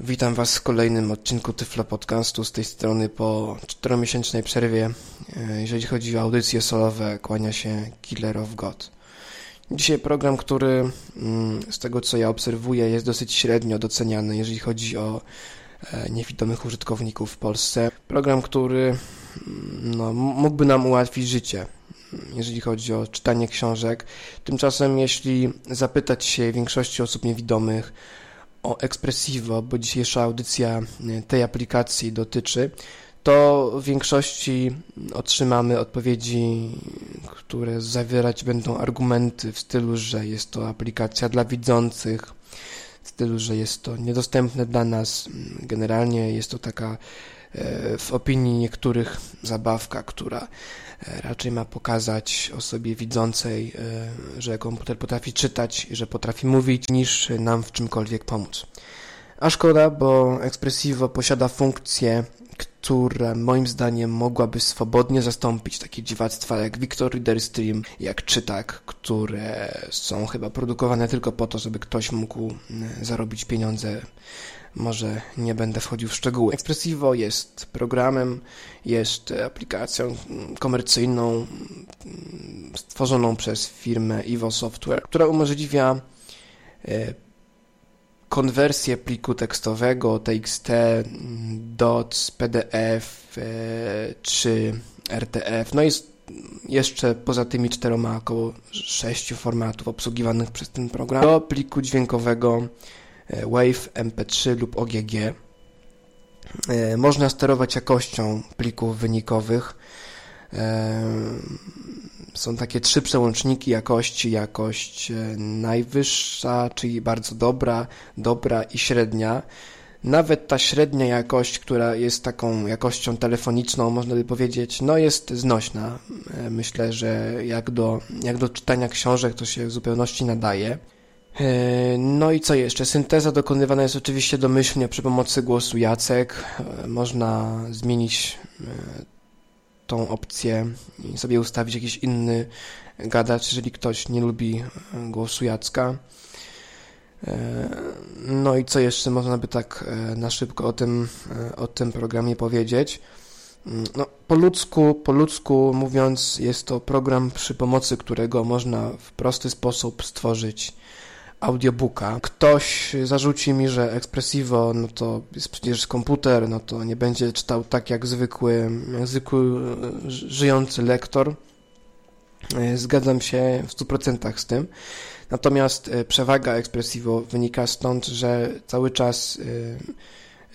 Witam Was w kolejnym odcinku Tyflo Podcastu z tej strony po czteromiesięcznej przerwie. E, jeżeli chodzi o audycje solowe, kłania się Killer of God. Dzisiaj program, który mm, z tego co ja obserwuję jest dosyć średnio doceniany, jeżeli chodzi o e, niewidomych użytkowników w Polsce. Program, który mm, no, mógłby nam ułatwić życie, jeżeli chodzi o czytanie książek. Tymczasem, jeśli zapytać się większości osób niewidomych, o Expressivo, bo dzisiejsza audycja e, tej aplikacji dotyczy, to w większości otrzymamy odpowiedzi, które zawierać będą argumenty w stylu, że jest to aplikacja dla widzących, w stylu, że jest to niedostępne dla nas. Generalnie jest to taka w opinii niektórych zabawka, która E, raczej ma pokazać osobie widzącej, e, że komputer potrafi czytać i że potrafi mówić, niż nam w czymkolwiek pomóc. A szkoda, bo Expressivo posiada funkcję, która moim zdaniem mogłaby swobodnie zastąpić takie dziwactwa jak Victor Reader Stream, jak Czytak, które są chyba produkowane tylko po to, żeby ktoś mógł zarobić pieniądze może nie będę wchodził w szczegóły. Expressivo jest programem, jest aplikacją komercyjną stworzoną przez firmę Evo Software, która umożliwia e, konwersję pliku tekstowego TXT, DOC, PDF e, czy RTF. No i jeszcze poza tymi czteroma około sześciu formatów obsługiwanych przez ten program do pliku dźwiękowego E, WAV, MP3 lub OGG. E, można sterować jakością plików wynikowych. E, są takie trzy przełączniki jakości, jakość najwyższa, czyli bardzo dobra, dobra i średnia. Nawet ta średnia jakość, która jest taką jakością telefoniczną, można by powiedzieć, no jest znośna. Myślę, że jak do, jak do czytania książek to się w zupełności nadaje. E, no i co jeszcze? Synteza dokonywana jest oczywiście domyślnie przy pomocy głosu Jacek. E, można zmienić e, tą opcję i sobie ustawić jakiś inny gadacz, jeżeli ktoś nie lubi głosu Jacka. No i co jeszcze można by tak na szybko o tym, o tym programie powiedzieć? Mm, no, po ludzku, po ludzku mówiąc, jest to program przy pomocy którego można w prosty sposób stworzyć audiobooka. Ktoś zarzuci mi, że Expressivo, no to jest przecież komputer, no to nie będzie czytał tak jak zwykły, jak zwykły e, żyjący lektor. E, zgadzam się w 100% z tym. Natomiast e, przewaga Expressivo wynika stąd, że cały czas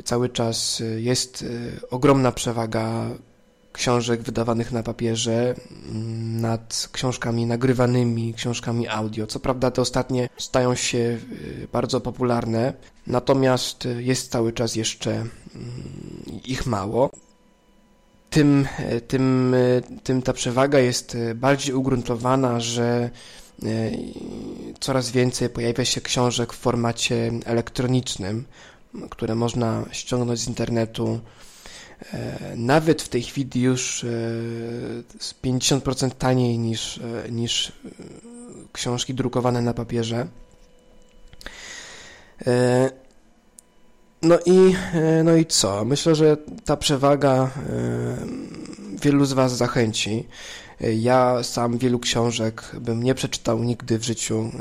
cały czas jest ogromna przewaga książek wydawanych na papierze mm, nad książkami nagrywanymi, książkami audio. Co prawda te ostatnie stają się y, bardzo popularne, natomiast jest cały czas jeszcze mm, ich mało. Tym, y, tym, y, tym ta przewaga jest bardziej ugruntowana, że coraz więcej pojawia się książek w formacie elektronicznym, które można ściągnąć z internetu, nawet w tej chwili już 50% e, taniej niż, e, niż książki drukowane na papierze. No i, no i co? Myślę, że ta przewaga wielu z Was zachęci. Ja sam wielu książek bym nie przeczytał nigdy w życiu,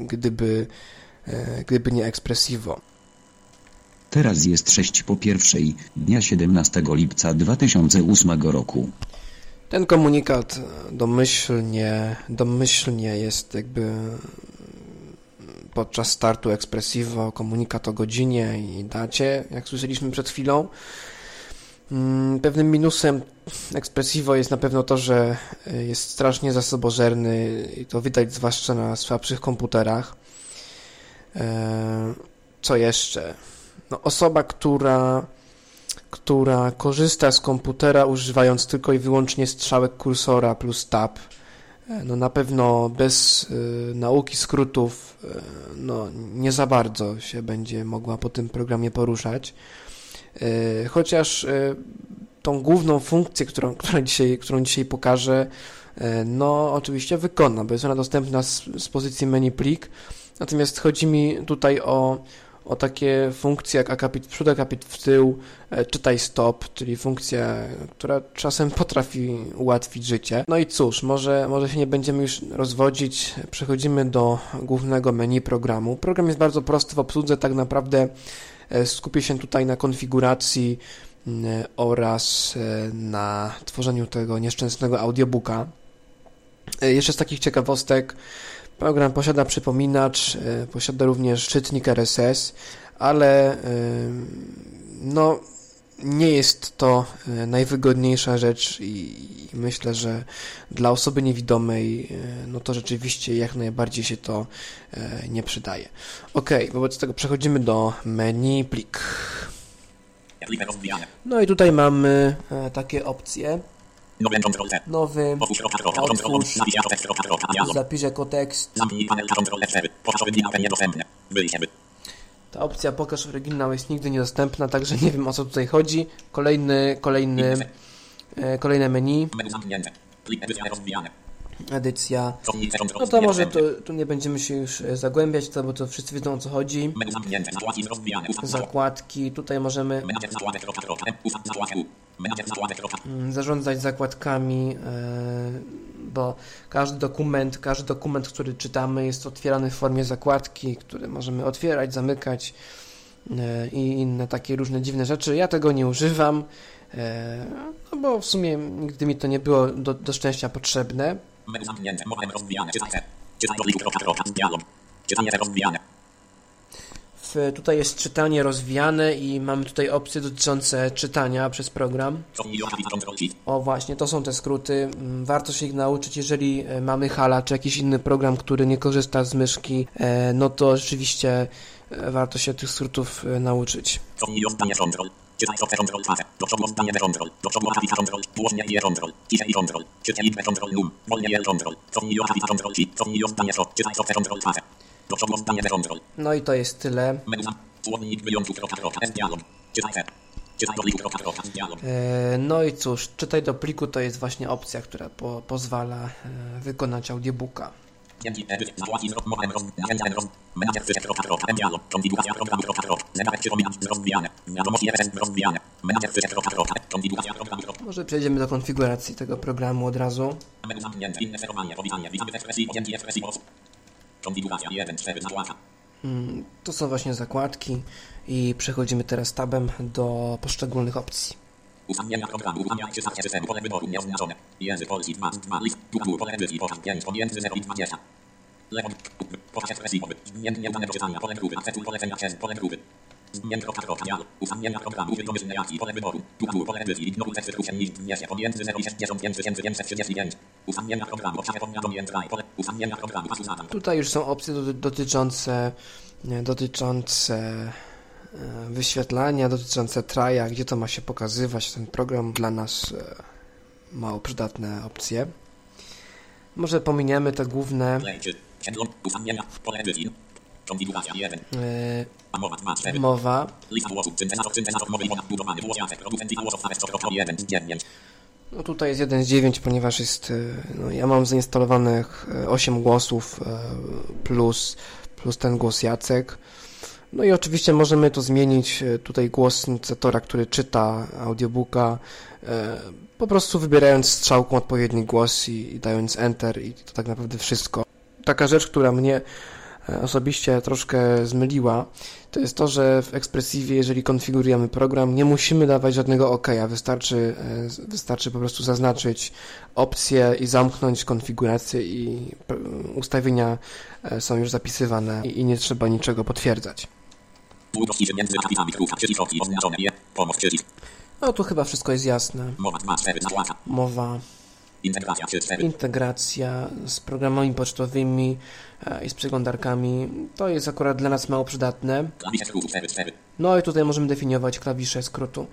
gdyby, gdyby nie Expressivo. Teraz jest 6 po pierwszej, dnia 17 lipca 2008 roku. Ten komunikat domyślnie, domyślnie jest jakby podczas startu Expressivo komunikat o godzinie i dacie, jak słyszeliśmy przed chwilą. Mm, pewnym minusem Expressivo jest na pewno to, że jest strasznie zasobożerny i to widać zwłaszcza na słabszych komputerach. E, co jeszcze? No, osoba, która, która korzysta z komputera używając tylko i wyłącznie strzałek kursora plus tab, e, no na pewno bez y, nauki skrótów y, no, nie za bardzo się będzie mogła po tym programie poruszać. Y, chociaż tą główną funkcję, którą, którą, dzisiaj, którą dzisiaj pokażę, no oczywiście wykona, bo jest ona dostępna z, z pozycji menu plik. Natomiast chodzi mi tutaj o, o takie funkcje jak akapit w przód, akapit w tył, e, czytaj stop, czyli funkcja, która czasem potrafi ułatwić życie. No i cóż, może, może się nie będziemy już rozwodzić, przechodzimy do głównego menu programu. Program jest bardzo prosty w obsłudze, tak naprawdę e, skupię się tutaj na konfiguracji oraz na tworzeniu tego nieszczęsnego audiobooka. Jeszcze z takich ciekawostek, Program posiada przypominacz, e, posiada również czytnik RSS, ale e, no, nie jest to e, najwygodniejsza rzecz i myślę, że dla osoby niewidomej no to rzeczywiście jak najbardziej się to nie przydaje. Ok, wobec tego przechodzimy do menu plik. No i tutaj mamy takie opcje. Nowy otwórz, zapisz jako tekst. Ta opcja pokaż oryginał jest nigdy niedostępna, także nie wiem o co tutaj chodzi. Kolejny, kolejny, e, kolejne menu. Edycja. No to może to, tu nie będziemy się już e, zagłębiać, to, bo to wszyscy wiedzą o co chodzi. Zakładki. Tutaj możemy zarządzać zakładkami, e, bo każdy dokument, każdy dokument, który czytamy jest otwierany w formie zakładki, które możemy otwierać, zamykać e, i inne takie różne dziwne rzeczy. Ja tego nie używam, no bo w sumie nigdy mi to nie było do, do szczęścia potrzebne. Czytanie rozwijane. Tutaj jest czytanie rozwijane i mamy tutaj opcje dotyczące czytania przez program. O właśnie, to są te skróty. Mm, warto się ich nauczyć, jeżeli e, mamy Hala czy jakiś inny program, który nie korzysta z myszki, e, no to rzeczywiście e, warto się tych skrótów nauczyć. Czytaj software control fase. Do przodu oddanie control. Do przodu akawita control. Dłożnie i control. Cisze i control. Czytaj liczbę control num. Wolnie i control. Cofnij akawita control ci. Cofnij oddanie shot. Czytaj software control fase. No i to jest tyle. E, no i cóż, czytaj do pliku to jest właśnie opcja, która po, pozwala e, wykonać audiobooka. Może przejdziemy do konfiguracji tego programu od razu. Konfiguracja 1, 4, zakładka. To są właśnie zakładki i przechodzimy teraz tabem do poszczególnych opcji. Programu, uruchamianie czytanie systemu, pole wyboru nieoznaczone. Język polski 2, 2, list, tu, pole edycji, pokaz 5, pomiędzy 0 i 20. Lewo, pokaz ekspresyjny, nie dane do czytania, pole polecenia przez pole kropka, kropka. Ustawienia programu, domyślne jaki, pole wyboru. Tu, tu, pole edycji, ignoruj 200, pomiędzy 0 i 65 535. Ustawienia programu, pole, programu, pasu. Tutaj już są opcje dotyczące, dotyczące wyświetlania, dotyczące traja, gdzie to ma się pokazywać. Ten program dla nas e, mało przydatne opcje. Może pominiemy te główne. Pole edycji. Konfiguracja 1. Yy, mowa. No tutaj jest 1 z 9, ponieważ jest, no ja mam zainstalowanych 8 y, głosów plus, plus ten głos Jacek. No i oczywiście możemy to zmienić, tutaj głos inicjatora, który czyta audiobooka, po prostu wybierając strzałką odpowiedni głos i, dając Enter i to tak naprawdę wszystko. Taka rzecz, która mnie E, osobiście troszkę zmyliła, to jest to, że w Expressive, jeżeli konfigurujemy program, nie musimy dawać żadnego OK, wystarczy, e, wystarczy po prostu zaznaczyć opcję i zamknąć konfigurację i ustawienia e, są już zapisywane i nie trzeba niczego potwierdzać. No tu chyba wszystko jest jasne. Mowa Integracja, Integracja z programami pocztowymi e, i z przeglądarkami. To jest akurat dla nas mało przydatne. No i tutaj możemy definiować klawisze skrótu.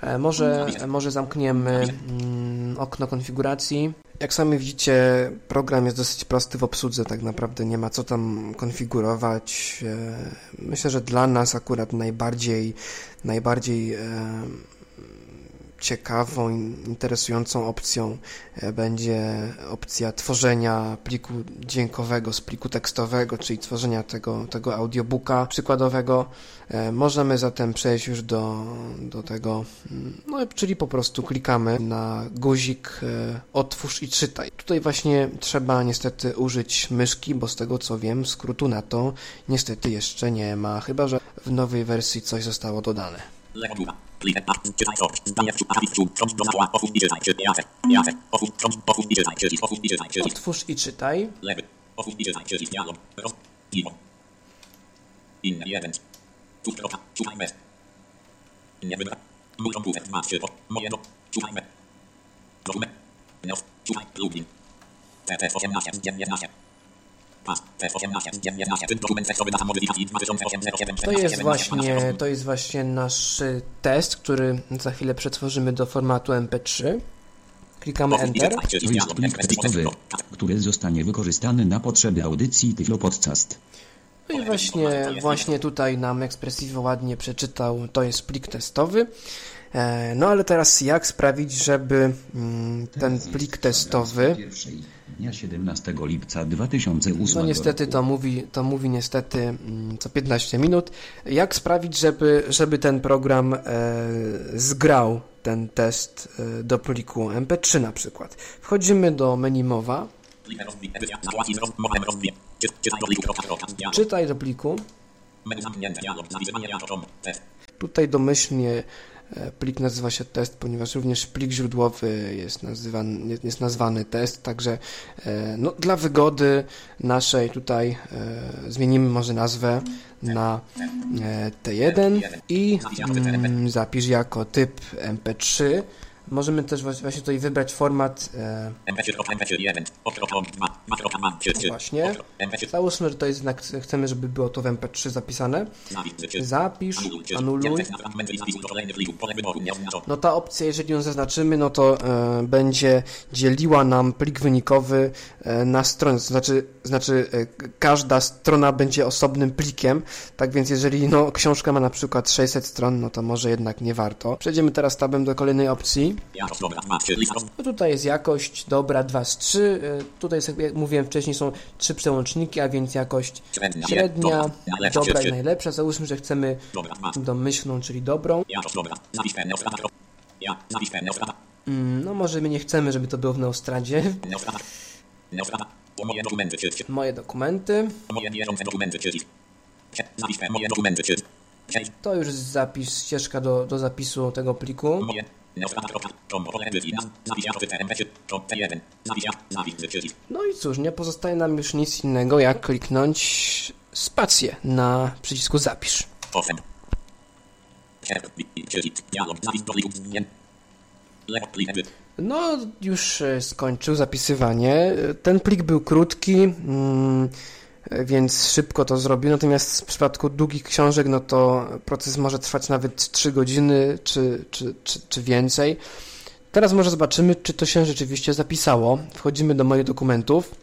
E, może, może zamkniemy mm, okno konfiguracji. Jak sami widzicie, program jest dosyć prosty w obsłudze, tak naprawdę nie ma co tam konfigurować. E, myślę, że dla nas akurat najbardziej, najbardziej ciekawą, interesującą opcją e, będzie opcja tworzenia pliku dźwiękowego z pliku tekstowego, czyli tworzenia tego, tego audiobooka przykładowego. E, możemy zatem przejść już do, do tego, mm, no, czyli po prostu klikamy na guzik e, otwórz i czytaj. Tutaj właśnie trzeba niestety użyć myszki, bo z tego co wiem, skrótu na to niestety jeszcze nie ma, chyba że w nowej wersji coś zostało dodane. Otwórz i czytaj. Inny jeden. Cóż kropka, słuchajmy. Nie wybra. Muszą półek, ma się, moje do, słuchajmy. Rozumy. Neos, słuchaj, lubin. TT 18, 11. To jest właśnie, to jest właśnie nasz test, który za chwilę przetworzymy do formatu MP3. Klikamy Enter. To jest plik tekstowy, który zostanie wykorzystany na potrzeby audycji Tyflo Podcast. No i właśnie, właśnie tutaj nam Expressivo ładnie przeczytał, to jest plik testowy. E, no ale teraz jak sprawić, żeby mm, ten plik testowy dnia 17 lipca 2008 No niestety to mówi, to mówi niestety mm, co 15 minut. Jak sprawić, żeby, żeby ten program e, zgrał ten test e, do pliku MP3 na przykład? Wchodzimy do menu mowa. Czytaj do pliku. Tutaj domyślnie plik nazywa się test, ponieważ również plik źródłowy jest nazywany, jest nazwany test, także e, no, dla wygody naszej tutaj e, zmienimy może nazwę na T1 i mm, zapisz jako typ MP3 Możemy też właśnie tutaj wybrać format. E... Właśnie. Załóżmy, że to jest znak, chcemy, żeby było to w MP3 zapisane. Zapisz, anuluj. No ta opcja, jeżeli ją zaznaczymy, no to e, będzie dzieliła nam plik wynikowy e, na stronę. To znaczy, znaczy e, każda strona będzie osobnym plikiem. Tak więc, jeżeli no, książka ma na przykład 600 stron, no to może jednak nie warto. Przejdziemy teraz tabem do kolejnej opcji. No tutaj jest jakość dobra 2 z 3. Tutaj, jak mówiłem wcześniej, są trzy przełączniki, a więc jakość średnia, dobra. i najlepsza. Załóżmy, że chcemy domyślną, czyli dobrą. Mm, no może my nie chcemy, żeby to było w Neostradzie. Moje dokumenty. To już zapis, ścieżka do, do zapisu tego pliku. No i cóż, nie pozostaje nam już nic innego, jak kliknąć spację na przycisku zapisz. No, już e, skończył zapisywanie. Ten plik był krótki. Mm, więc szybko to zrobił. Natomiast w przypadku długich książek, no to proces może trwać nawet 3 godziny czy, czy, czy, czy więcej. Teraz może zobaczymy, czy to się rzeczywiście zapisało. Wchodzimy do moich dokumentów.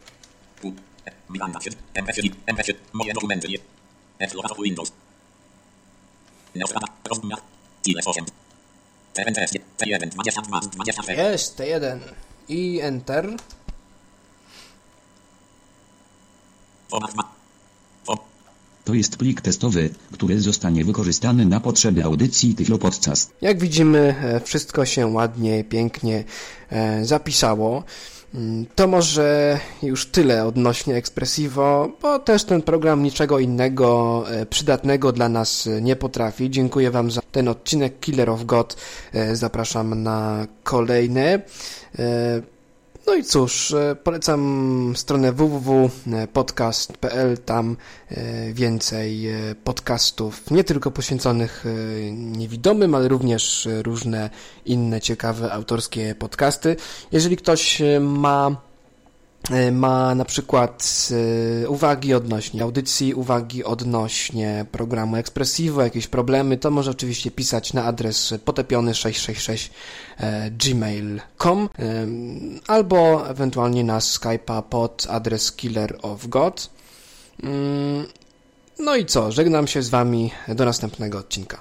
Jest, T1 i Enter. To jest plik testowy, który zostanie wykorzystany na potrzeby audycji Tyflo Podcast. Jak widzimy, e, wszystko się ładnie, pięknie e, zapisało. Mm, to może już tyle odnośnie Expressivo, bo też ten program niczego innego e, przydatnego dla nas nie potrafi. Dziękuję Wam za ten odcinek Killer of God. Zapraszam na kolejne. No i cóż, e, polecam stronę www.podcast.pl, tam e, więcej e, podcastów, nie tylko poświęconych niewidomym, ale również różne inne ciekawe autorskie podcasty. Jeżeli ktoś ma ma na przykład e, uwagi odnośnie audycji, uwagi odnośnie programu Expressivo, jakieś problemy, to może oczywiście pisać na adres potepiony666 e, gmail.com albo ewentualnie na Skype'a pod adres Killer of God. Mm, no i co, żegnam się z Wami do następnego odcinka.